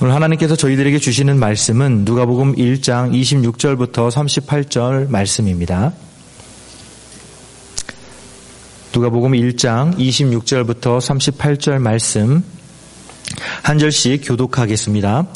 오늘 하나님께서 저희들에게 주시는 말씀은 누가복음 1장 26절부터 38절 말씀입니다. 누가복음 1장 26절부터 38절 말씀 한 절씩 교독하겠습니다.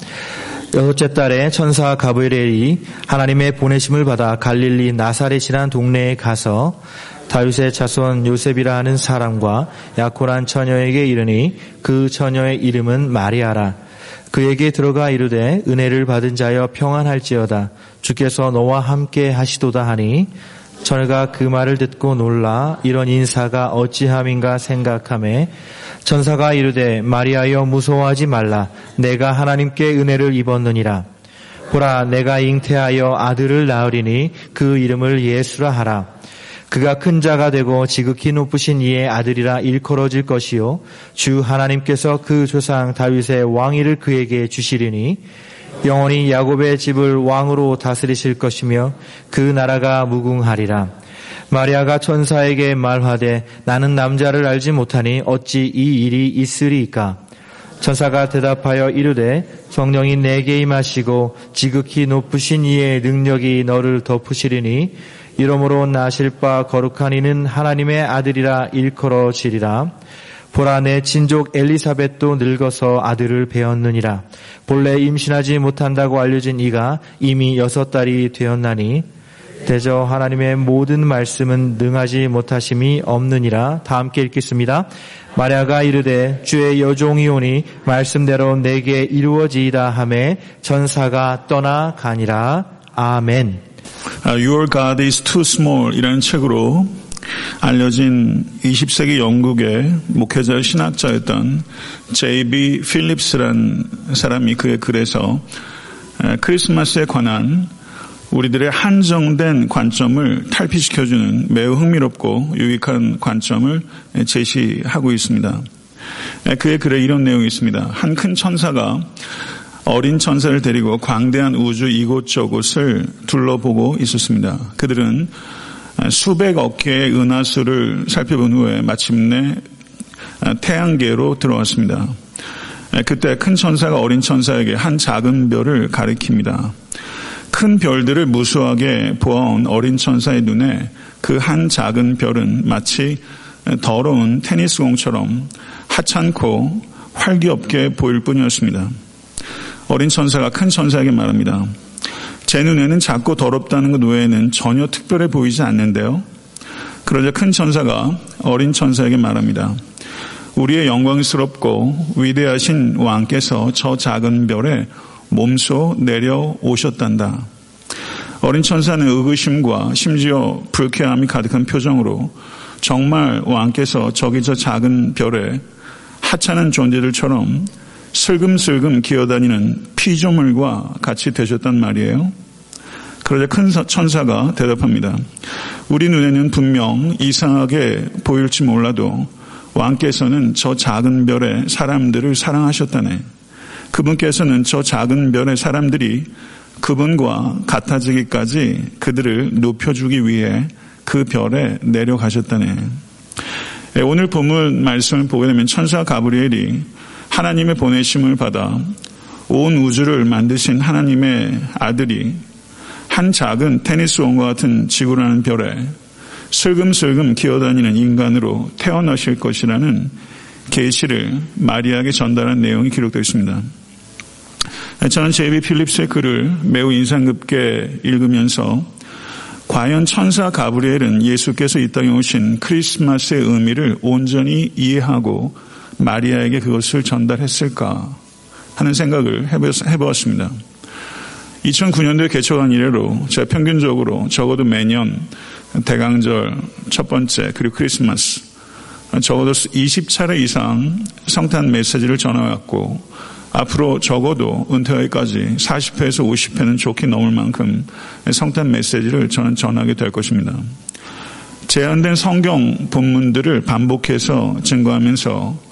여섯째 달에 천사 가브리엘이 하나님의 보내심을 받아 갈릴리 나사렛이란 동네에 가서 다윗의 자손 요셉이라 하는 사람과 약혼한 처녀에게 이르니 그 처녀의 이름은 마리아라. 그에게 들어가 이르되 은혜를 받은 자여 평안할지어다. 주께서 너와 함께 하시도다 하니 처녀가 그 말을 듣고 놀라 이런 인사가 어찌함인가 생각함에 천사가 이르되 마리아여 무서워하지 말라. 내가 하나님께 은혜를 입었느니라. 보라 내가 잉태하여 아들을 낳으리니 그 이름을 예수라 하라 그가 큰 자가 되고 지극히 높으신 이의 아들이라 일컬어질 것이요 주 하나님께서 그 조상 다윗의 왕위를 그에게 주시리니 영원히 야곱의 집을 왕으로 다스리실 것이며 그 나라가 무궁하리라. 마리아가 천사에게 말하되 나는 남자를 알지 못하니 어찌 이 일이 있으리까? 천사가 대답하여 이르되 성령이 내게 임하시고 지극히 높으신 이의 능력이 너를 덮으시리니 이러므로 나실 바 거룩한 이는 하나님의 아들이라 일컬어지리라. 보라 내 친족 엘리사벳도 늙어서 아들을 배었느니라. 본래 임신하지 못한다고 알려진 이가 이미 여섯 달이 되었나니 대저 하나님의 모든 말씀은 능하지 못하심이 없느니라. 다 함께 읽겠습니다. 마리아가 이르되 주의 여종이 오니 말씀대로 내게 이루어지이다 함에 전사가 떠나가니라. 아멘. Your God is too small 이라는 책으로 알려진 20세기 영국의 목회자 신학자였던 J.B. 필립스란 사람이 그의 글에서 크리스마스에 관한 우리들의 한정된 관점을 탈피시켜주는 매우 흥미롭고 유익한 관점을 제시하고 있습니다. 그의 글에 이런 내용이 있습니다. 한 큰 천사가 어린 천사를 데리고 광대한 우주 이곳저곳을 둘러보고 있었습니다. 그들은 수백억 개의 은하수를 살펴본 후에 마침내 태양계로 들어왔습니다. 그때 큰 천사가 어린 천사에게 한 작은 별을 가리킵니다. 큰 별들을 무수하게 보아온 어린 천사의 눈에 그 한 작은 별은 마치 더러운 테니스공처럼 하찮고 활기없게 보일 뿐이었습니다. 어린 천사가 큰 천사에게 말합니다. 제 눈에는 작고 더럽다는 것 외에는 전혀 특별해 보이지 않는데요. 그러자 큰 천사가 어린 천사에게 말합니다. 우리의 영광스럽고 위대하신 왕께서 저 작은 별에 몸소 내려오셨단다. 어린 천사는 의구심과 심지어 불쾌함이 가득한 표정으로 정말 왕께서 저기 저 작은 별에 하찮은 존재들처럼 슬금슬금 기어다니는 피조물과 같이 되셨단 말이에요. 그러자 큰 천사가 대답합니다. 우리 눈에는 분명 이상하게 보일지 몰라도 왕께서는 저 작은 별의 사람들을 사랑하셨다네. 그분께서는 저 작은 별의 사람들이 그분과 같아지기까지 그들을 높여주기 위해 그 별에 내려가셨다네. 예, 오늘 본문 말씀을 보게 되면 천사 가브리엘이 하나님의 보내심을 받아 온 우주를 만드신 하나님의 아들이 한 작은 테니스 원과 같은 지구라는 별에 슬금슬금 기어다니는 인간으로 태어나실 것이라는 계시를 마리아에게 전달한 내용이 기록되어 있습니다. 저는 제이비 필립스의 글을 매우 인상 깊게 읽으면서 과연 천사 가브리엘은 예수께서 이 땅에 오신 크리스마스의 의미를 온전히 이해하고 마리아에게 그것을 전달했을까 하는 생각을 해보았습니다. 2009년도에 개척한 이래로 제가 평균적으로 적어도 매년 대강절 첫 번째 그리고 크리스마스 적어도 20차례 이상 성탄 메시지를 전해왔고 앞으로 적어도 은퇴하기까지 40회에서 50회는 좋게 넘을 만큼 성탄 메시지를 저는 전하게 될 것입니다. 제한된 성경 본문들을 반복해서 증거하면서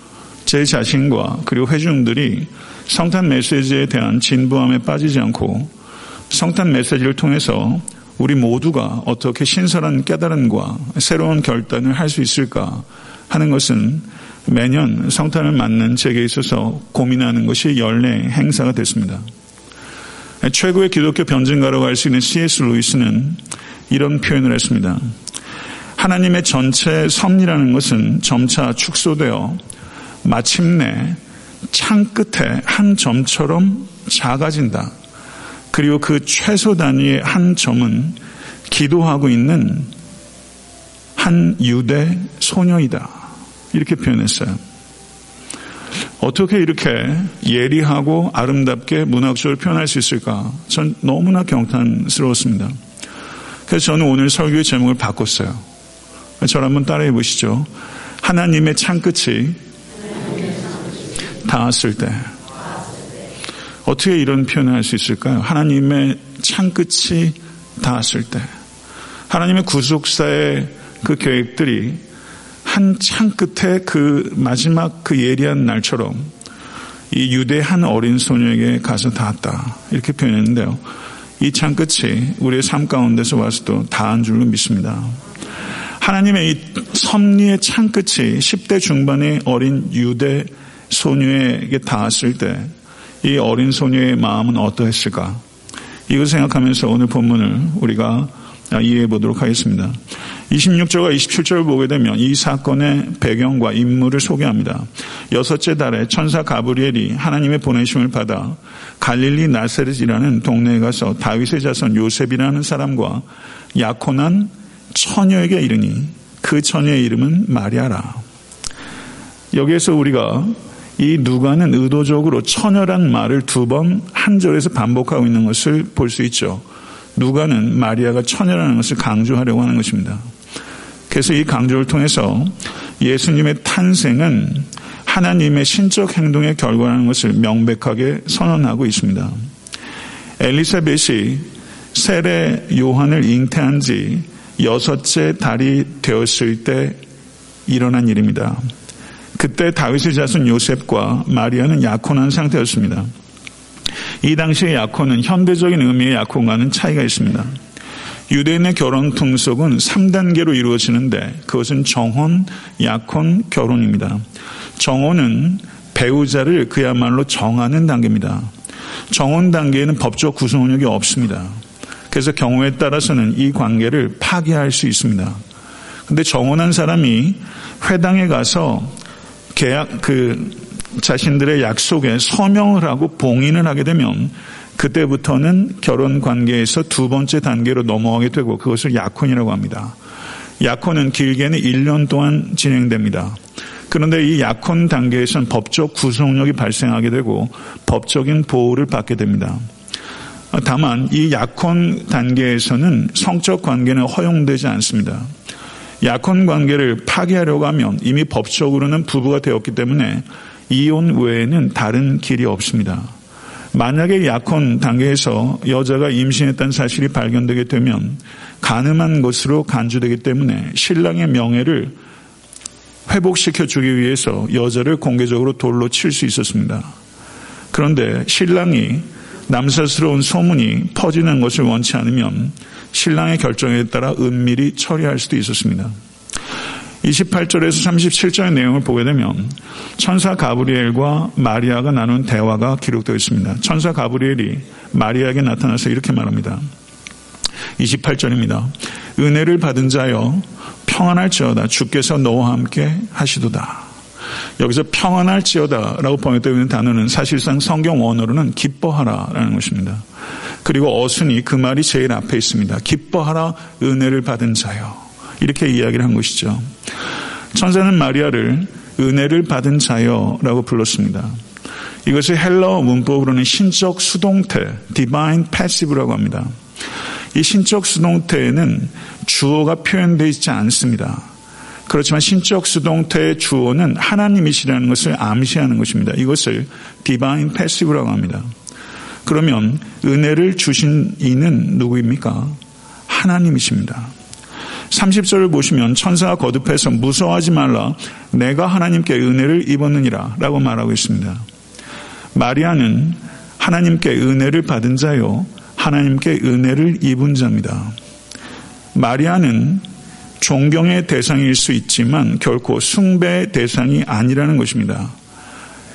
제 자신과 그리고 회중들이 성탄 메시지에 대한 진부함에 빠지지 않고 성탄 메시지를 통해서 우리 모두가 어떻게 신선한 깨달음과 새로운 결단을 할 수 있을까 하는 것은 매년 성탄을 맞는 제게 있어서 고민하는 것이 연례 행사가 됐습니다. 최고의 기독교 변증가라고 할 수 있는 C.S. 루이스는 이런 표현을 했습니다. 하나님의 전체 섭리라는 것은 점차 축소되어 마침내 창 끝에 한 점처럼 작아진다. 그리고 그 최소 단위의 한 점은 기도하고 있는 한 유대 소녀이다. 이렇게 표현했어요. 어떻게 이렇게 예리하고 아름답게 문학적으로 표현할 수 있을까? 전 너무나 경탄스러웠습니다. 그래서 저는 오늘 설교의 제목을 바꿨어요. 저를 한번 따라해 보시죠. 하나님의 창끝이 닿았을 때. 어떻게 이런 표현을 할 수 있을까요? 하나님의 창끝이 닿았을 때. 하나님의 구속사의 그 계획들이 한 창 끝에 그 마지막 그 예리한 날처럼 이 유대 한 어린 소녀에게 가서 닿았다. 이렇게 표현했는데요. 이 창 끝이 우리의 삶 가운데서 와서도 닿은 줄로 믿습니다. 하나님의 이 섭리의 창 끝이 10대 중반의 어린 유대 소녀에게 닿았을 때 이 어린 소녀의 마음은 어떠했을까? 이걸 생각하면서 오늘 본문을 우리가 이해해 보도록 하겠습니다. 26절과 27절을 보게 되면 이 사건의 배경과 인물을 소개합니다. 여섯째 달에 천사 가브리엘이 하나님의 보내심을 받아 갈릴리 나세렛이라는 동네에 가서 다윗의 자손 요셉이라는 사람과 약혼한 처녀에게 이르니 그 처녀의 이름은 마리아라. 여기에서 우리가 이 누가는 의도적으로 처녀란 말을 두 번 한 절에서 반복하고 있는 것을 볼 수 있죠. 누가는 마리아가 처녀라는 것을 강조하려고 하는 것입니다. 그래서 이 강조를 통해서 예수님의 탄생은 하나님의 신적 행동의 결과라는 것을 명백하게 선언하고 있습니다. 엘리사벳이 세례 요한을 잉태한 지 여섯째 달이 되었을 때 일어난 일입니다. 그때 다윗의 자손 요셉과 마리아는 약혼한 상태였습니다. 이 당시의 약혼은 현대적인 의미의 약혼과는 차이가 있습니다. 유대인의 결혼 풍속은 3단계로 이루어지는데 그것은 정혼, 약혼, 결혼입니다. 정혼은 배우자를 그야말로 정하는 단계입니다. 정혼 단계에는 법적 구성력이 없습니다. 그래서 경우에 따라서는 이 관계를 파기할 수 있습니다. 근데 정혼한 사람이 회당에 가서 계약 그 자신들의 약속에 서명을 하고 봉인을 하게 되면 그때부터는 결혼 관계에서 두 번째 단계로 넘어가게 되고 그것을 약혼이라고 합니다. 약혼은 길게는 1년 동안 진행됩니다. 그런데 이 약혼 단계에서는 법적 구속력이 발생하게 되고 법적인 보호를 받게 됩니다. 다만 이 약혼 단계에서는 성적 관계는 허용되지 않습니다. 약혼 관계를 파기하려고 하면 이미 법적으로는 부부가 되었기 때문에 이혼 외에는 다른 길이 없습니다. 만약에 약혼 단계에서 여자가 임신했다는 사실이 발견되게 되면 가늠한 것으로 간주되기 때문에 신랑의 명예를 회복시켜 주기 위해서 여자를 공개적으로 돌로 칠 수 있었습니다. 그런데 신랑이 남사스러운 소문이 퍼지는 것을 원치 않으면 신랑의 결정에 따라 은밀히 처리할 수도 있었습니다. 28절에서 37절의 내용을 보게 되면 천사 가브리엘과 마리아가 나눈 대화가 기록되어 있습니다. 천사 가브리엘이 마리아에게 나타나서 이렇게 말합니다. 28절입니다. 은혜를 받은 자여 평안할지어다 주께서 너와 함께 하시도다. 여기서 평안할지어다라고 번역되어 있는 단어는 사실상 성경 원어로는 기뻐하라라는 것입니다. 그리고 어순이 그 말이 제일 앞에 있습니다. 기뻐하라 은혜를 받은 자요. 이렇게 이야기를 한 것이죠. 천사는 마리아를 은혜를 받은 자여라고 불렀습니다. 이것이 헬러 문법으로는 신적 수동태, divine passive라고 합니다. 이 신적 수동태에는 주어가 표현되어 있지 않습니다. 그렇지만 신적 수동태의 주어는 하나님이시라는 것을 암시하는 것입니다. 이것을 divine passive라고 합니다. 그러면 은혜를 주신 이는 누구입니까? 하나님이십니다. 30절을 보시면 천사가 거듭해서 무서워하지 말라 내가 하나님께 은혜를 입었느니라 라고 말하고 있습니다. 마리아는 하나님께 은혜를 받은 자요 하나님께 은혜를 입은 자입니다. 마리아는 존경의 대상일 수 있지만 결코 숭배의 대상이 아니라는 것입니다.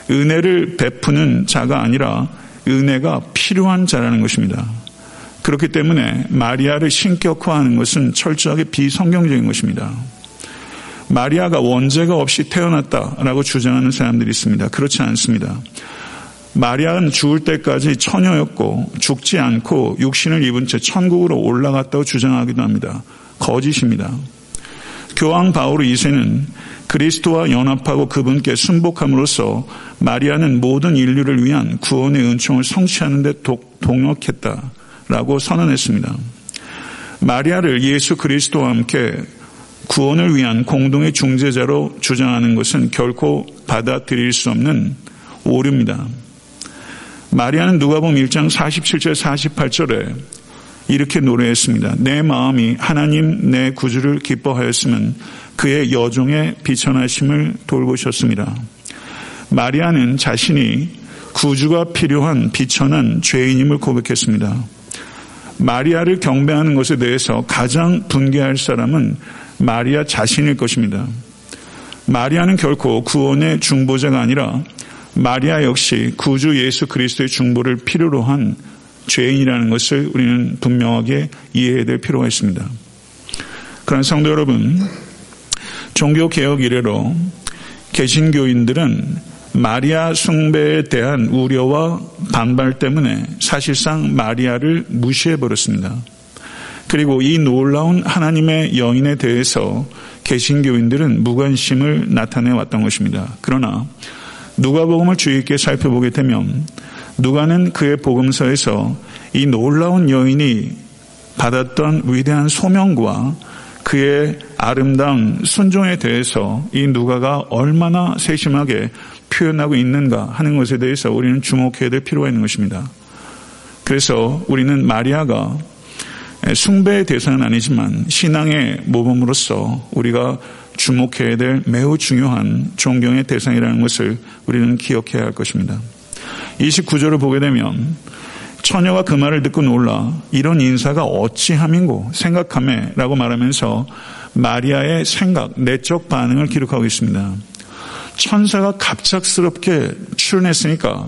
은혜를 베푸는 자가 아니라 은혜가 필요한 자라는 것입니다. 그렇기 때문에 마리아를 신격화하는 것은 철저하게 비성경적인 것입니다. 마리아가 원죄가 없이 태어났다라고 주장하는 사람들이 있습니다. 그렇지 않습니다. 마리아는 죽을 때까지 처녀였고 죽지 않고 육신을 입은 채 천국으로 올라갔다고 주장하기도 합니다. 거짓입니다. 교황 바오르 2세는 그리스도와 연합하고 그분께 순복함으로써 마리아는 모든 인류를 위한 구원의 은총을 성취하는 데 동력했다라고 선언했습니다. 마리아를 예수 그리스도와 함께 구원을 위한 공동의 중재자로 주장하는 것은 결코 받아들일 수 없는 오류입니다. 마리아는 누가복음 1장 47절 48절에 이렇게 노래했습니다. 내 마음이 하나님 내 구주를 기뻐하였으면 그의 여종의 비천하심을 돌보셨습니다. 마리아는 자신이 구주가 필요한 비천한 죄인임을 고백했습니다. 마리아를 경배하는 것에 대해서 가장 분개할 사람은 마리아 자신일 것입니다. 마리아는 결코 구원의 중보자가 아니라 마리아 역시 구주 예수 그리스도의 중보를 필요로 한 죄인이라는 것을 우리는 분명하게 이해해야 될 필요가 있습니다. 그런 성도 여러분, 종교개혁 이래로 개신교인들은 마리아 숭배에 대한 우려와 반발 때문에 사실상 마리아를 무시해버렸습니다. 그리고 이 놀라운 하나님의 여인에 대해서 개신교인들은 무관심을 나타내 왔던 것입니다. 그러나 누가복음을 주의 있게 살펴보게 되면 누가는 그의 복음서에서 이 놀라운 여인이 받았던 위대한 소명과 그의 아름다운 순종에 대해서 이 누가가 얼마나 세심하게 표현하고 있는가 하는 것에 대해서 우리는 주목해야 될 필요가 있는 것입니다. 그래서 우리는 마리아가 숭배의 대상은 아니지만 신앙의 모범으로서 우리가 주목해야 될 매우 중요한 존경의 대상이라는 것을 우리는 기억해야 할 것입니다. 29절을 보게 되면 처녀가 그 말을 듣고 놀라 이런 인사가 어찌함인고 생각함에 라고 말하면서 마리아의 생각, 내적 반응을 기록하고 있습니다. 천사가 갑작스럽게 출연했으니까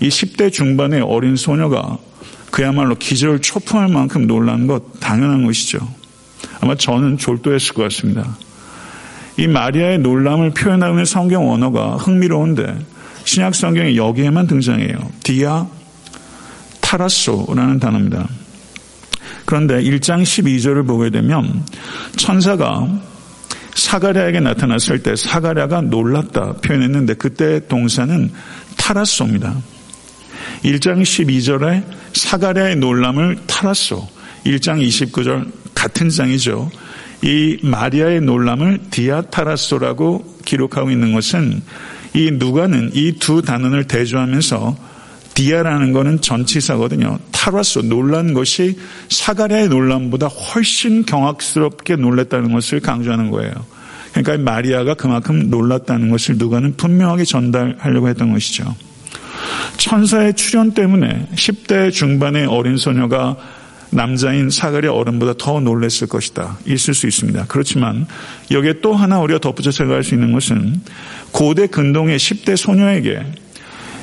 이 10대 중반의 어린 소녀가 그야말로 기절 초풍할 만큼 놀란 것 당연한 것이죠. 아마 저는 졸도했을 것 같습니다. 이 마리아의 놀람을 표현하는 성경 언어가 흥미로운데 신약 성경에 여기에만 등장해요. 디아 타라소라는 단어입니다. 그런데 1장 12절을 보게 되면 천사가 사가랴에게 나타났을 때 사가랴가 놀랐다 표현했는데 그때 동사는 타라소입니다. 1장 12절에 사가랴의 놀람을 타라소 1장 29절 같은 장이죠. 이 마리아의 놀람을 디아타라소라고 기록하고 있는 것은 이 누가는 이 두 단어를 대조하면서 디아라는 것은 전치사거든요. 타라소 놀란 것이 사가랴의 놀람보다 훨씬 경악스럽게 놀랐다는 것을 강조하는 거예요. 그러니까 마리아가 그만큼 놀랐다는 것을 누가는 분명하게 전달하려고 했던 것이죠. 천사의 출현 때문에 10대 중반의 어린 소녀가 남자인 사가랴 어른보다 더 놀랬을 것이다. 있을 수 있습니다. 그렇지만 여기에 또 하나 우리가 덧붙여 생각할 수 있는 것은 고대 근동의 10대 소녀에게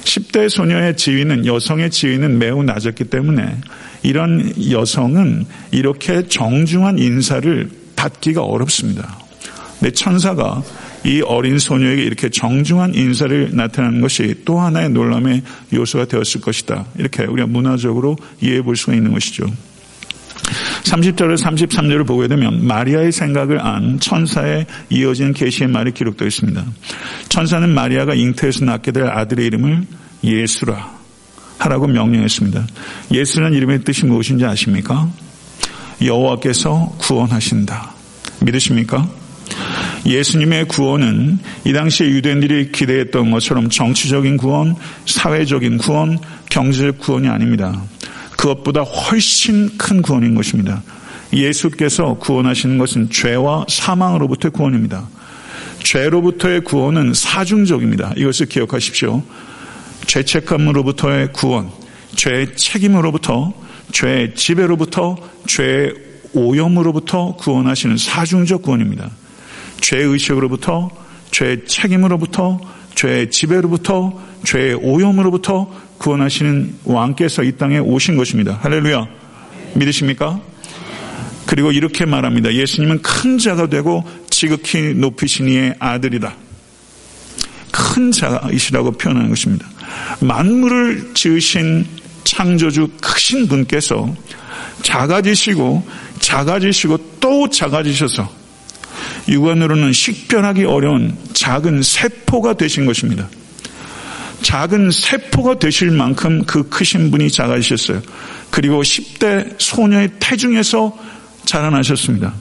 10대 소녀의 지위는 여성의 지위는 매우 낮았기 때문에 이런 여성은 이렇게 정중한 인사를 받기가 어렵습니다. 내 천사가 이 어린 소녀에게 이렇게 정중한 인사를 나타내는 것이 또 하나의 놀람의 요소가 되었을 것이다. 이렇게 우리가 문화적으로 이해해 볼 수가 있는 것이죠. 30절을 33절을 보게 되면 마리아의 생각을 안 천사에 이어진 계시의 말이 기록되어 있습니다. 천사는 마리아가 잉태에서 낳게 될 아들의 이름을 예수라 하라고 명령했습니다. 예수라는 이름의 뜻이 무엇인지 아십니까? 여호와께서 구원하신다. 믿으십니까? 예수님의 구원은 이 당시에 유대인들이 기대했던 것처럼 정치적인 구원, 사회적인 구원, 경제적 구원이 아닙니다. 그것보다 훨씬 큰 구원인 것입니다. 예수께서 구원하시는 것은 죄와 사망으로부터의 구원입니다. 죄로부터의 구원은 사중적입니다. 이것을 기억하십시오. 죄책감으로부터의 구원, 죄의 책임으로부터, 죄의 지배로부터, 죄의 오염으로부터 구원하시는 사중적 구원입니다. 죄의식으로부터, 죄 책임으로부터, 죄 지배로부터, 죄의 오염으로부터 구원하시는 왕께서 이 땅에 오신 것입니다. 할렐루야. 믿으십니까? 그리고 이렇게 말합니다. 예수님은 큰 자가 되고 지극히 높으신 이의 아들이다. 큰 자이시라고 표현하는 것입니다. 만물을 지으신 창조주 크신 분께서 작아지시고 작아지시고 또 작아지셔서 육안으로는 식별하기 어려운 작은 세포가 되신 것입니다. 작은 세포가 되실 만큼 그 크신 분이 작아지셨어요. 그리고 10대 소녀의 태중에서 자라나셨습니다.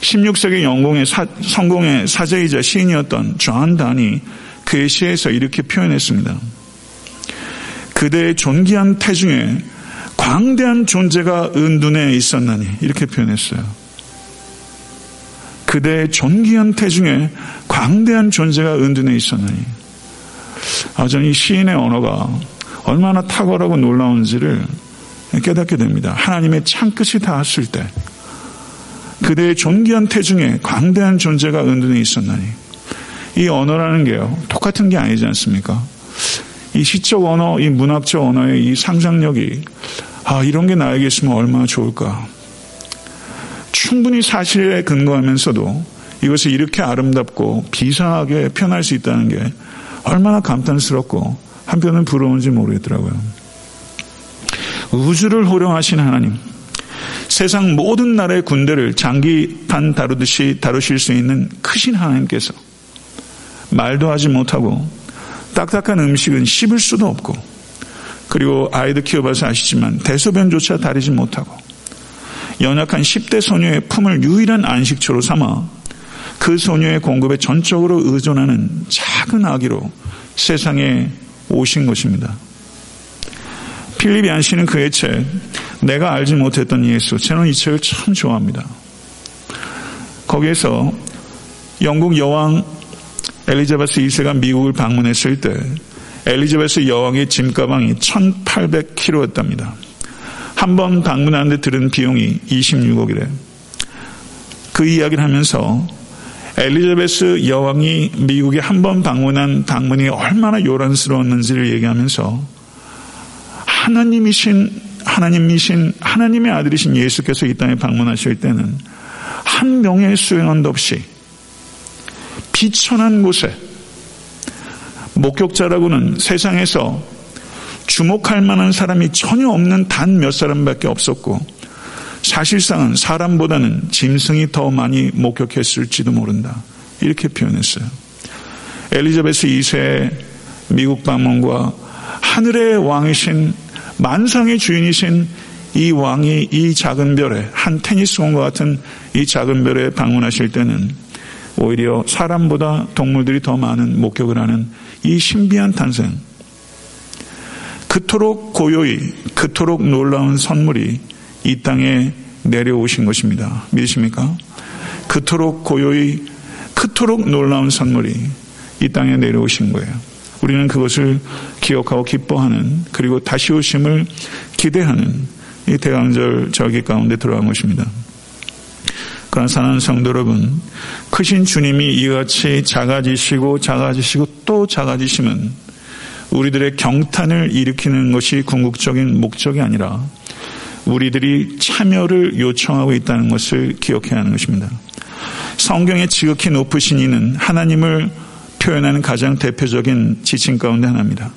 16세기 영공의 사, 성공회 사제이자 시인이었던 존 단이 그의 시에서 이렇게 표현했습니다. 그대의 존귀한 태중에 광대한 존재가 은둔에 있었나니 이렇게 표현했어요. 그대의 존귀한 태중에 광대한 존재가 은둔에 있었나니 아, 저는 이 시인의 언어가 얼마나 탁월하고 놀라운지를 깨닫게 됩니다. 하나님의 창끝이 닿았을 때 그대의 존귀한 태중에 광대한 존재가 은둔에 있었나니 이 언어라는 게요 똑같은 게 아니지 않습니까? 이 시적 언어, 이 문학적 언어의 이 상상력이 아 이런 게 나에게 있으면 얼마나 좋을까? 충분히 사실에 근거하면서도 이것을 이렇게 아름답고 비상하게 표현할 수 있다는 게 얼마나 감탄스럽고 한편은 부러운지 모르겠더라고요. 우주를 호령하신 하나님, 세상 모든 나라의 군대를 장기판 다루듯이 다루실 수 있는 크신 하나님께서 말도 하지 못하고 딱딱한 음식은 씹을 수도 없고 그리고 아이들 키워봐서 아시지만 대소변조차 다리지 못하고 연약한 10대 소녀의 품을 유일한 안식처로 삼아 그 소녀의 공급에 전적으로 의존하는 작은 아기로 세상에 오신 것입니다. 필립 얀 씨는 그의 책 내가 알지 못했던 예수 저는 이 책을 참 좋아합니다. 거기에서 영국 여왕 엘리자베스 2세가 미국을 방문했을 때 엘리자베스 여왕의 짐가방이 1800kg였답니다. 한 번 방문하는데 들은 비용이 26억이래. 그 이야기를 하면서 엘리자베스 여왕이 미국에 한 번 방문한 방문이 얼마나 요란스러웠는지를 얘기하면서 하나님이신 하나님이신 하나님의 아들이신 예수께서 이 땅에 방문하실 때는 한 명의 수행원도 없이 비천한 곳에 목격자라고는 세상에서 주목할 만한 사람이 전혀 없는 단 몇 사람밖에 없었고 사실상은 사람보다는 짐승이 더 많이 목격했을지도 모른다. 이렇게 표현했어요. 엘리자베스 2세 미국 방문과 하늘의 왕이신 만상의 주인이신 이 왕이 이 작은 별에 한 테니스공과 같은 이 작은 별에 방문하실 때는 오히려 사람보다 동물들이 더 많은 목격을 하는 이 신비한 탄생. 그토록 고요히, 그토록 놀라운 선물이 이 땅에 내려오신 것입니다. 믿으십니까? 그토록 고요히, 그토록 놀라운 선물이 이 땅에 내려오신 거예요. 우리는 그것을 기억하고 기뻐하는 그리고 다시 오심을 기대하는 이 대강절 절기 가운데 들어간 것입니다. 그러나 사랑하는 성도 여러분, 크신 주님이 이같이 작아지시고 작아지시고 또 작아지시면 우리들의 경탄을 일으키는 것이 궁극적인 목적이 아니라 우리들이 참여를 요청하고 있다는 것을 기억해야 하는 것입니다. 성경의 지극히 높으신 이는 하나님을 표현하는 가장 대표적인 지침 가운데 하나입니다.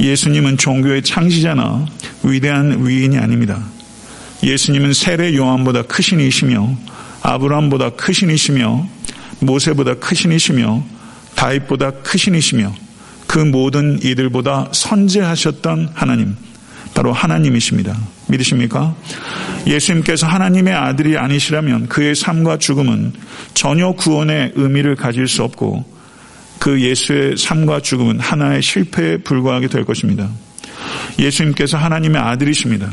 예수님은 종교의 창시자나 위대한 위인이 아닙니다. 예수님은 세례 요한보다 크신 이시며 아브라함보다 크신 이시며 모세보다 크신 이시며 다윗보다 크신 이시며 그 모든 이들보다 선제하셨던 하나님 바로 하나님이십니다. 믿으십니까? 예수님께서 하나님의 아들이 아니시라면 그의 삶과 죽음은 전혀 구원의 의미를 가질 수 없고 그 예수의 삶과 죽음은 하나의 실패에 불과하게 될 것입니다. 예수님께서 하나님의 아들이십니다.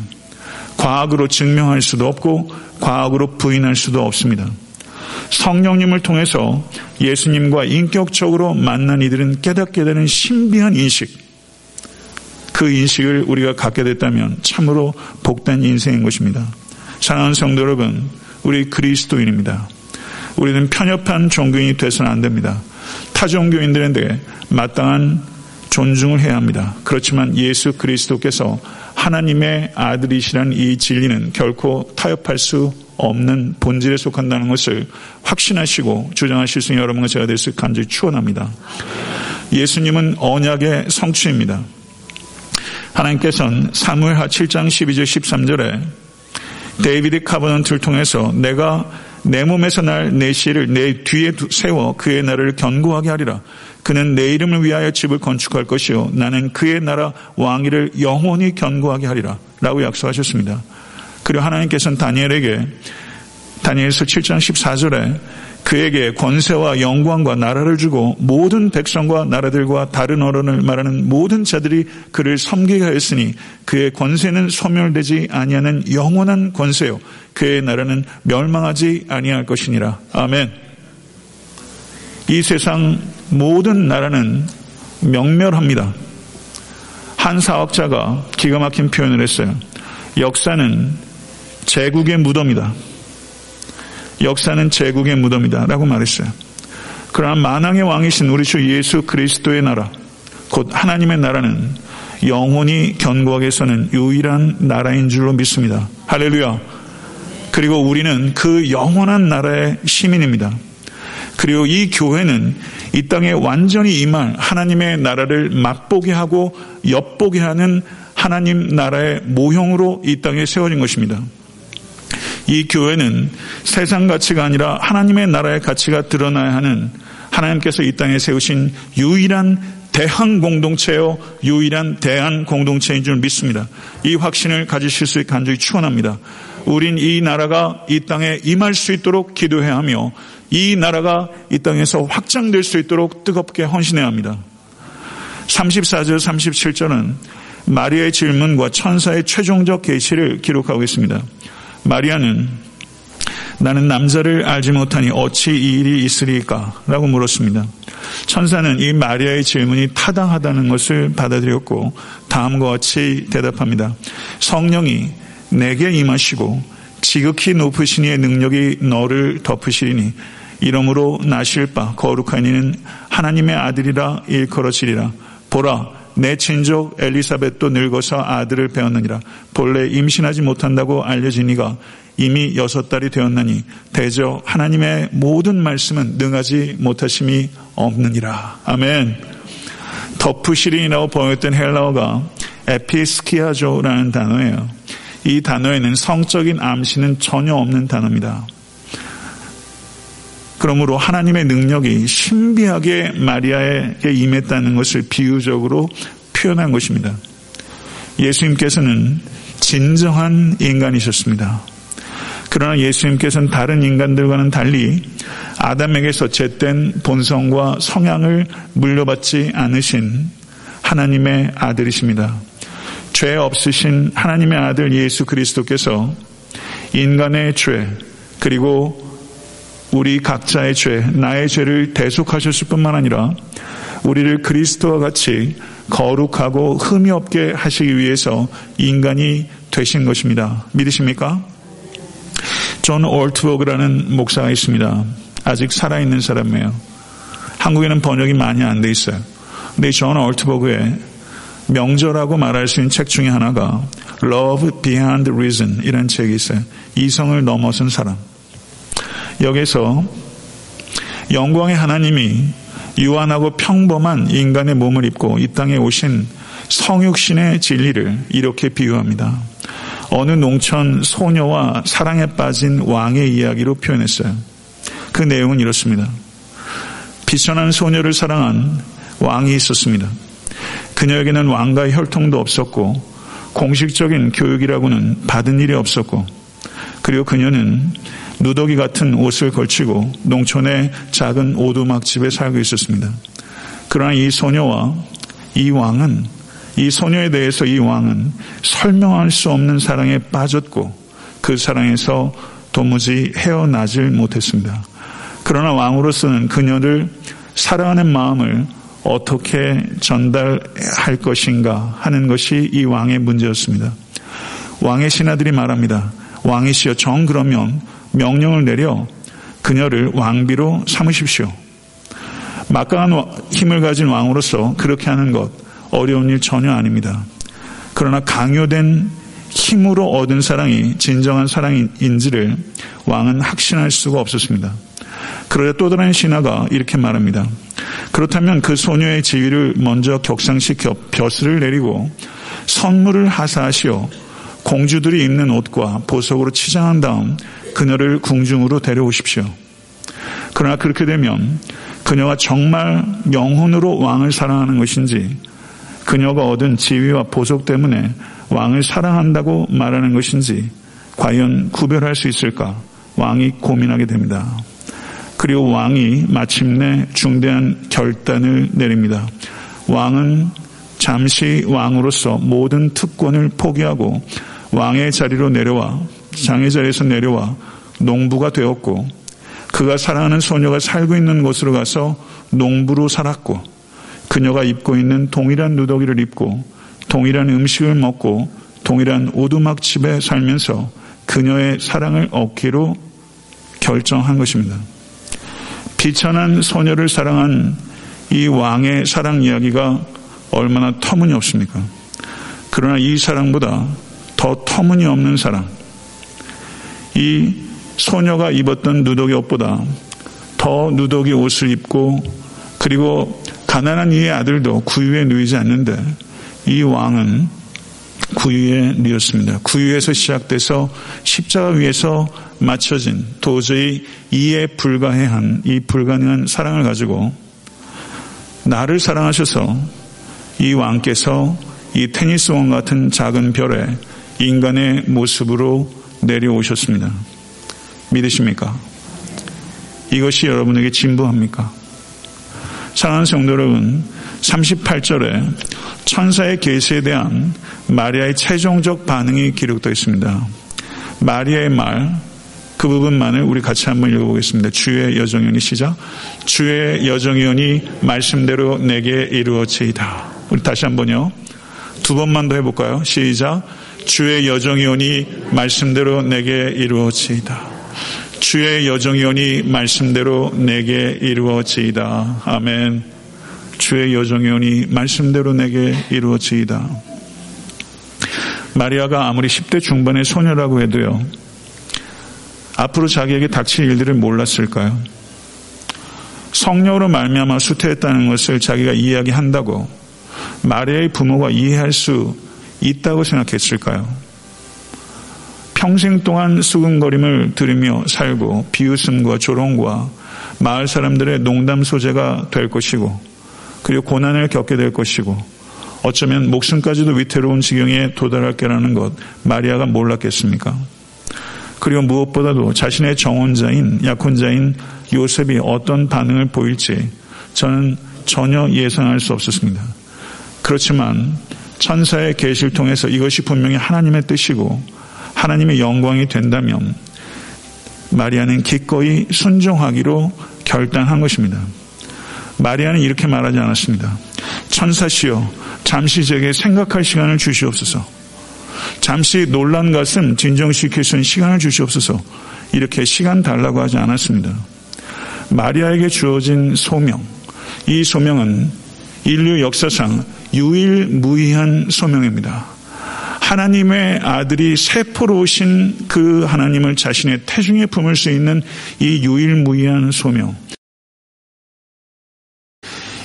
과학으로 증명할 수도 없고 과학으로 부인할 수도 없습니다. 성령님을 통해서 예수님과 인격적으로 만난 이들은 깨닫게 되는 신비한 인식, 그 인식을 우리가 갖게 됐다면 참으로 복된 인생인 것입니다. 사랑하는 성도 여러분, 우리 그리스도인입니다. 우리는 편협한 종교인이 돼서는 안 됩니다. 타 종교인들한테 마땅한 존중을 해야 합니다. 그렇지만 예수 그리스도께서 하나님의 아들이시란 이 진리는 결코 타협할 수 없는 본질에 속한다는 것을 확신하시고 주장하실 수 있는 여러분과 제가 될 수 간절히 추원합니다. 예수님은 언약의 성취입니다. 하나님께서는 사무엘하 7장 12절 13절에 David Covenant를 통해서 내가 네 몸에서 날 네 씨를 네 뒤에 세워 그의 나라를 견고하게 하리라. 그는 내 이름을 위하여 집을 건축할 것이요 나는 그의 나라 왕위를 영원히 견고하게 하리라. 라고 약속하셨습니다. 그리고 하나님께서는 다니엘에게 다니엘서 7장 14절에 그에게 권세와 영광과 나라를 주고 모든 백성과 나라들과 다른 언어를 말하는 모든 자들이 그를 섬기게 하였으니 그의 권세는 소멸되지 아니하는 영원한 권세요 그의 나라는 멸망하지 아니할 것이니라 아멘. 이 세상 모든 나라는 명멸합니다. 한 사학자가 기가 막힌 표현을 했어요. 역사는 제국의 무덤이다. 역사는 제국의 무덤이다. 라고 말했어요. 그러나 만왕의 왕이신 우리 주 예수 그리스도의 나라, 곧 하나님의 나라는 영원히 견고하게 서는 유일한 나라인 줄로 믿습니다. 할렐루야. 그리고 우리는 그 영원한 나라의 시민입니다. 그리고 이 교회는 이 땅에 완전히 임할 하나님의 나라를 맛보게 하고 엿보게 하는 하나님 나라의 모형으로 이 땅에 세워진 것입니다. 이 교회는 세상 가치가 아니라 하나님의 나라의 가치가 드러나야 하는 하나님께서 이 땅에 세우신 유일한 대한 공동체요, 유일한 대한 공동체인 줄 믿습니다. 이 확신을 가지실 수 있게 간절히 축원합니다. 우린 이 나라가 이 땅에 임할 수 있도록 기도해야 하며 이 나라가 이 땅에서 확장될 수 있도록 뜨겁게 헌신해야 합니다. 34절, 37절은 마리아의 질문과 천사의 최종적 계시를 기록하고 있습니다. 마리아는 나는 남자를 알지 못하니 어찌 이 일이 있으리까? 라고 물었습니다. 천사는 이 마리아의 질문이 타당하다는 것을 받아들였고 다음과 같이 대답합니다. 성령이 내게 임하시고 지극히 높으신 이의 능력이 너를 덮으시리니 이러므로 나실 바 거룩한 이는 하나님의 아들이라 일컬어지리라. 보라 내 친족 엘리사벳도 늙어서 아들을 배웠느니라. 본래 임신하지 못한다고 알려진 이가 이미 여섯 달이 되었나니 대저 하나님의 모든 말씀은 능하지 못하심이 없느니라. 아멘. 덮으시린이라고 번역된 헬라어가 에피스키아조라는 단어예요. 이 단어에는 성적인 암시는 전혀 없는 단어입니다. 그러므로 하나님의 능력이 신비하게 마리아에게 임했다는 것을 비유적으로 표현한 것입니다. 예수님께서는 진정한 인간이셨습니다. 그러나 예수님께서는 다른 인간들과는 달리 아담에게서 잿된 본성과 성향을 물려받지 않으신 하나님의 아들이십니다. 죄 없으신 하나님의 아들 예수 그리스도께서 인간의 죄, 그리고 우리 각자의 죄, 나의 죄를 대속하셨을 뿐만 아니라 우리를 그리스도와 같이 거룩하고 흠이 없게 하시기 위해서 인간이 되신 것입니다. 믿으십니까? 존 오트버그라는 목사가 있습니다. 아직 살아있는 사람이에요. 한국에는 번역이 많이 안 돼 있어요. 근데 존 오트버그의 명저라고 말할 수 있는 책 중에 하나가 Love Beyond Reason 이라는 책이 있어요. 이성을 넘어선 사람. 여기서 영광의 하나님이 유한하고 평범한 인간의 몸을 입고 이 땅에 오신 성육신의 진리를 이렇게 비유합니다. 어느 농촌 소녀와 사랑에 빠진 왕의 이야기로 표현했어요. 그 내용은 이렇습니다. 비천한 소녀를 사랑한 왕이 있었습니다. 그녀에게는 왕과의 혈통도 없었고 공식적인 교육이라고는 받은 일이 없었고 그리고 그녀는 누더기 같은 옷을 걸치고 농촌의 작은 오두막집에 살고 있었습니다. 그러나 이 소녀와 이 왕은 이 소녀에 대해서 이 왕은 설명할 수 없는 사랑에 빠졌고 그 사랑에서 도무지 헤어나질 못했습니다. 그러나 왕으로서는 그녀를 사랑하는 마음을 어떻게 전달할 것인가 하는 것이 이 왕의 문제였습니다. 왕의 신하들이 말합니다. 왕이시여 정 그러면 명령을 내려 그녀를 왕비로 삼으십시오. 막강한 힘을 가진 왕으로서 그렇게 하는 것 어려운 일 전혀 아닙니다. 그러나 강요된 힘으로 얻은 사랑이 진정한 사랑인지를 왕은 확신할 수가 없었습니다. 그러자 또 다른 신하가 이렇게 말합니다. 그렇다면 그 소녀의 지위를 먼저 격상시켜 벼슬을 내리고 선물을 하사하시어 공주들이 입는 옷과 보석으로 치장한 다음 그녀를 궁중으로 데려오십시오. 그러나 그렇게 되면 그녀가 정말 영혼으로 왕을 사랑하는 것인지 그녀가 얻은 지위와 보석 때문에 왕을 사랑한다고 말하는 것인지 과연 구별할 수 있을까 왕이 고민하게 됩니다. 그리고 왕이 마침내 중대한 결단을 내립니다. 왕은 잠시 왕으로서 모든 특권을 포기하고 왕의 자리로 내려와 장의 자리에서 내려와 농부가 되었고 그가 사랑하는 소녀가 살고 있는 곳으로 가서 농부로 살았고 그녀가 입고 있는 동일한 누더기를 입고 동일한 음식을 먹고 동일한 오두막집에 살면서 그녀의 사랑을 얻기로 결정한 것입니다. 비천한 소녀를 사랑한 이 왕의 사랑 이야기가 얼마나 터무니없습니까? 그러나 이 사랑보다 더 터무니없는 사랑. 이 소녀가 입었던 누더기 옷보다 더 누더기 옷을 입고 그리고 가난한 이의 아들도 구유에 누이지 않는데 이 왕은 구유에 누였습니다. 구유에서 시작돼서 십자가 위에서 맞춰진 도저히 이에 불가해한 이 불가능한 사랑을 가지고 나를 사랑하셔서 이 왕께서 이 테니스원 같은 작은 별에 인간의 모습으로 내려오셨습니다. 믿으십니까? 이것이 여러분에게 진부합니까? 사랑하는 성도 여러분, 38절에 천사의 계시에 대한 마리아의 최종적 반응이 기록되어 있습니다. 마리아의 말, 그 부분만을 우리 같이 한번 읽어보겠습니다. 주의 여정연이 시작. 주의 여정연이 말씀대로 내게 이루어지이다. 우리 다시 한번요. 두 번만 더 해볼까요? 시작. 주의 여정연이 말씀대로 내게 이루어지이다. 주의 여정연이 말씀대로 내게 이루어지이다. 아멘. 주의 여정연이 말씀대로 내게 이루어지이다. 마리아가 아무리 10대 중반의 소녀라고 해도요. 앞으로 자기에게 닥칠 일들을 몰랐을까요? 성령으로 말미암아 수태했다는 것을 자기가 이야기한다고 마리아의 부모가 이해할 수 있다고 생각했을까요? 평생 동안 수근거림을 들으며 살고 비웃음과 조롱과 마을 사람들의 농담 소재가 될 것이고 그리고 고난을 겪게 될 것이고 어쩌면 목숨까지도 위태로운 지경에 도달할 거라는 것 마리아가 몰랐겠습니까? 그리고 무엇보다도 자신의 정원자인 약혼자인 요셉이 어떤 반응을 보일지 저는 전혀 예상할 수 없었습니다. 그렇지만 천사의 계시를 통해서 이것이 분명히 하나님의 뜻이고 하나님의 영광이 된다면 마리아는 기꺼이 순종하기로 결단한 것입니다. 마리아는 이렇게 말하지 않았습니다. 천사시여 잠시 제게 생각할 시간을 주시옵소서. 잠시 놀란 가슴 진정시킬 수 있는 시간을 주시옵소서. 이렇게 시간 달라고 하지 않았습니다. 마리아에게 주어진 소명. 이 소명은 인류 역사상 유일무이한 소명입니다. 하나님의 아들이 세포로 오신 그 하나님을 자신의 태중에 품을 수 있는 이 유일무이한 소명.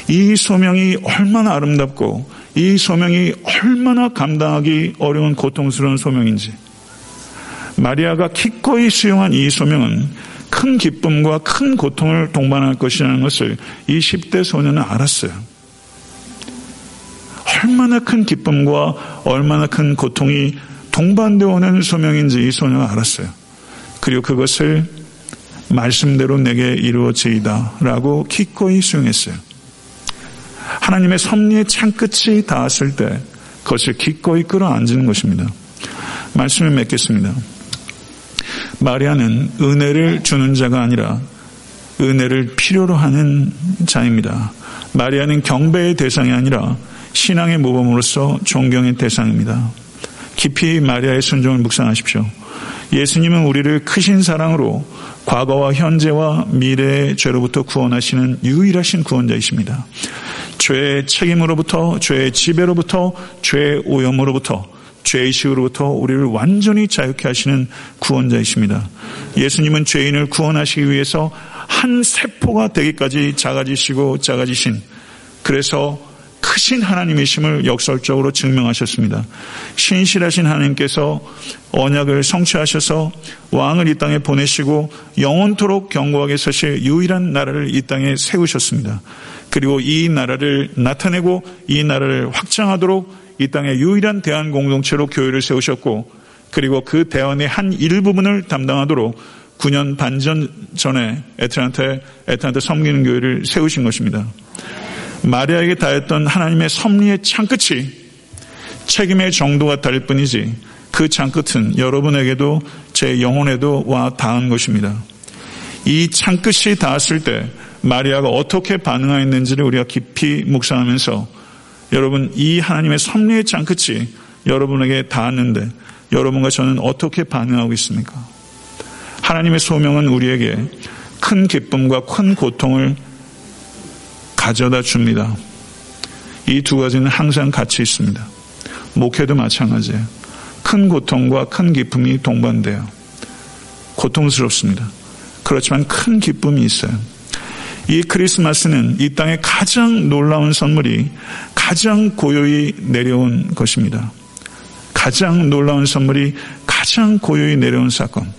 이 소명이 얼마나 아름답고 이 소명이 얼마나 감당하기 어려운 고통스러운 소명인지 마리아가 기꺼이 수용한 이 소명은 큰 기쁨과 큰 고통을 동반할 것이라는 것을 이 10대 소년은 알았어요. 얼마나 큰 기쁨과 얼마나 큰 고통이 동반되어 오는 소명인지 이 소녀가 알았어요. 그리고 그것을 말씀대로 내게 이루어지이다 라고 기꺼이 수용했어요. 하나님의 섭리의 창끝이 닿았을 때 그것을 기꺼이 끌어안는 것입니다. 말씀을 맺겠습니다. 마리아는 은혜를 주는 자가 아니라 은혜를 필요로 하는 자입니다. 마리아는 경배의 대상이 아니라 신앙의 모범으로서 존경의 대상입니다. 깊이 마리아의 순종을 묵상하십시오. 예수님은 우리를 크신 사랑으로 과거와 현재와 미래의 죄로부터 구원하시는 유일하신 구원자이십니다. 죄의 책임으로부터, 죄의 지배로부터, 죄의 오염으로부터, 죄의식으로부터 우리를 완전히 자유케 하시는 구원자이십니다. 예수님은 죄인을 구원하시기 위해서 한 세포가 되기까지 작아지시고 작아지신 그래서 크신 하나님이심을 역설적으로 증명하셨습니다. 신실하신 하나님께서 언약을 성취하셔서 왕을 이 땅에 보내시고 영원토록 경고하게 서실 유일한 나라를 이 땅에 세우셨습니다. 그리고 이 나라를 나타내고 이 나라를 확장하도록 이 땅의 유일한 대한 공동체로 교회를 세우셨고 그리고 그 대안의 한 일부분을 담당하도록 9년 반 전 전에 에트란테 에트란테 섬기는 교회를 세우신 것입니다. 마리아에게 다했던 하나님의 섭리의 창끝이 책임의 정도가 다를 뿐이지 그 창끝은 여러분에게도 제 영혼에도 와 닿은 것입니다. 이 창끝이 닿았을 때 마리아가 어떻게 반응하였는지를 우리가 깊이 묵상하면서 여러분 이 하나님의 섭리의 창끝이 여러분에게 닿았는데 여러분과 저는 어떻게 반응하고 있습니까? 하나님의 소명은 우리에게 큰 기쁨과 큰 고통을 가져다 줍니다. 이 두 가지는 항상 같이 있습니다. 목회도 마찬가지예요. 큰 고통과 큰 기쁨이 동반돼요. 고통스럽습니다. 그렇지만 큰 기쁨이 있어요. 이 크리스마스는 이 땅의 가장 놀라운 선물이 가장 고요히 내려온 것입니다. 가장 놀라운 선물이 가장 고요히 내려온 사건.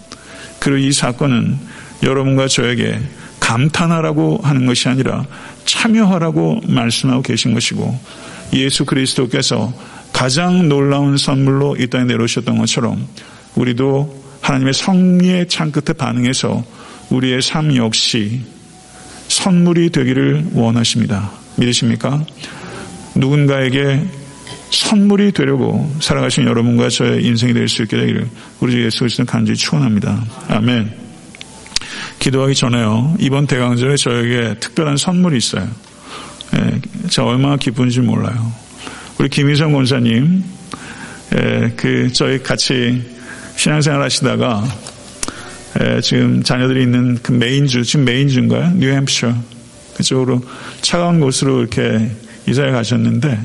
그리고 이 사건은 여러분과 저에게 감탄하라고 하는 것이 아니라 참여하라고 말씀하고 계신 것이고 예수 그리스도께서 가장 놀라운 선물로 이 땅에 내려오셨던 것처럼 우리도 하나님의 성리의 창 끝에 반응해서 우리의 삶 역시 선물이 되기를 원하십니다. 믿으십니까? 누군가에게 선물이 되려고 살아가신 여러분과 저의 인생이 될 수 있게 되기를 우리 예수 그리스도는 간절히 축원합니다. 아멘. 기도하기 전에요. 이번 대강절에 저에게 특별한 선물이 있어요. 예, 제가 얼마나 기쁜지 몰라요. 우리 김희성 권사님, 예, 그 저희 같이 신앙생활 하시다가 예, 지금 자녀들이 있는 그 메인주, 지금 메인주인가요? 뉴햄프셔 그쪽으로 차가운 곳으로 이렇게 이사해 가셨는데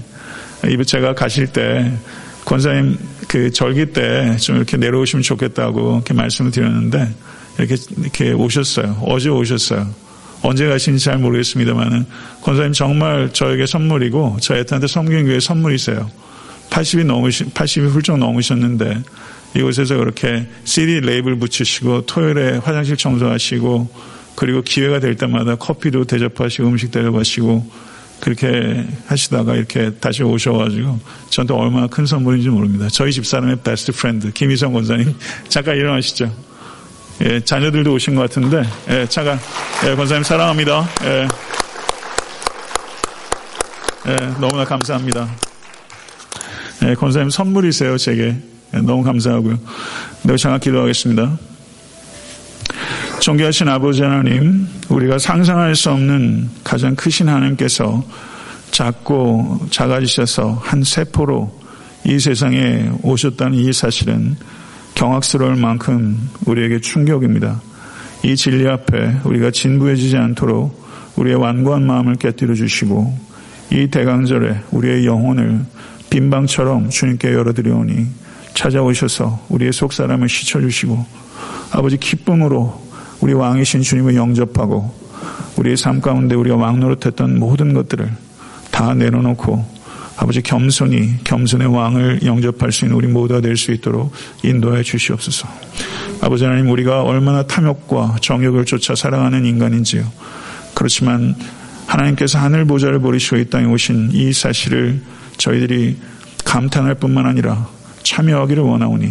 제가 가실 때 권사님 그 절기 때 좀 이렇게 내려오시면 좋겠다고 이렇게 말씀을 드렸는데 이렇게 이렇게 오셨어요. 어제 오셨어요. 언제 가신지 잘 모르겠습니다만은 권사님 정말 저에게 선물이고 저희한테 섬기교회 선물이세요. 80이 넘으시 80이 훌쩍 넘으셨는데 이곳에서 그렇게 CD 레이블 붙이시고 토요일에 화장실 청소하시고 그리고 기회가 될 때마다 커피도 대접하시고 음식 대접하시고 그렇게 하시다가 이렇게 다시 오셔가지고 저한테 얼마나 큰 선물인지 모릅니다. 저희 집사람의 best friend 김희성 권사님 잠깐 일어나시죠. 예, 자녀들도 오신 것 같은데 예, 잠깐 예, 권사님 사랑합니다. 예, 예, 너무나 감사합니다. 예, 권사님 선물이세요 제게 예, 너무 감사하고요. 내가 잠깐 기도하겠습니다. 존귀하신 아버지 하나님, 우리가 상상할 수 없는 가장 크신 하나님께서 작고 작아지셔서 한 세포로 이 세상에 오셨다는 이 사실은 경악스러울 만큼 우리에게 충격입니다. 이 진리 앞에 우리가 진부해지지 않도록 우리의 완고한 마음을 깨뜨려 주시고 이 대강절에 우리의 영혼을 빈방처럼 주님께 열어드리오니 찾아오셔서 우리의 속사람을 씻어주시고 아버지 기쁨으로 우리 왕이신 주님을 영접하고 우리의 삶 가운데 우리가 왕노릇했던 모든 것들을 다 내려놓고 아버지 겸손히 겸손의 왕을 영접할 수 있는 우리 모두가 될 수 있도록 인도해 주시옵소서. 아버지 하나님 우리가 얼마나 탐욕과 정욕을 쫓아 살아가는 인간인지요. 그렇지만 하나님께서 하늘 보좌를 버리시고 이 땅에 오신 이 사실을 저희들이 감탄할 뿐만 아니라 참여하기를 원하오니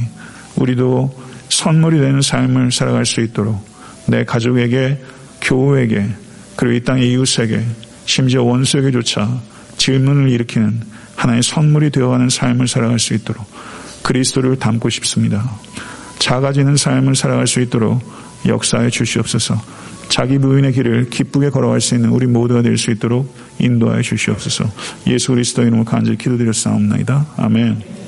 우리도 선물이 되는 삶을 살아갈 수 있도록 내 가족에게, 교우에게, 그리고 이 땅의 이웃에게, 심지어 원수에게조차 질문을 일으키는 하나의 선물이 되어가는 삶을 살아갈 수 있도록 그리스도를 담고 싶습니다. 작아지는 삶을 살아갈 수 있도록 역사해 주시옵소서. 자기 부인의 길을 기쁘게 걸어갈 수 있는 우리 모두가 될 수 있도록 인도하여 주시옵소서. 예수 그리스도 이름으로 간절히 기도드렸사옵나이다. 아멘.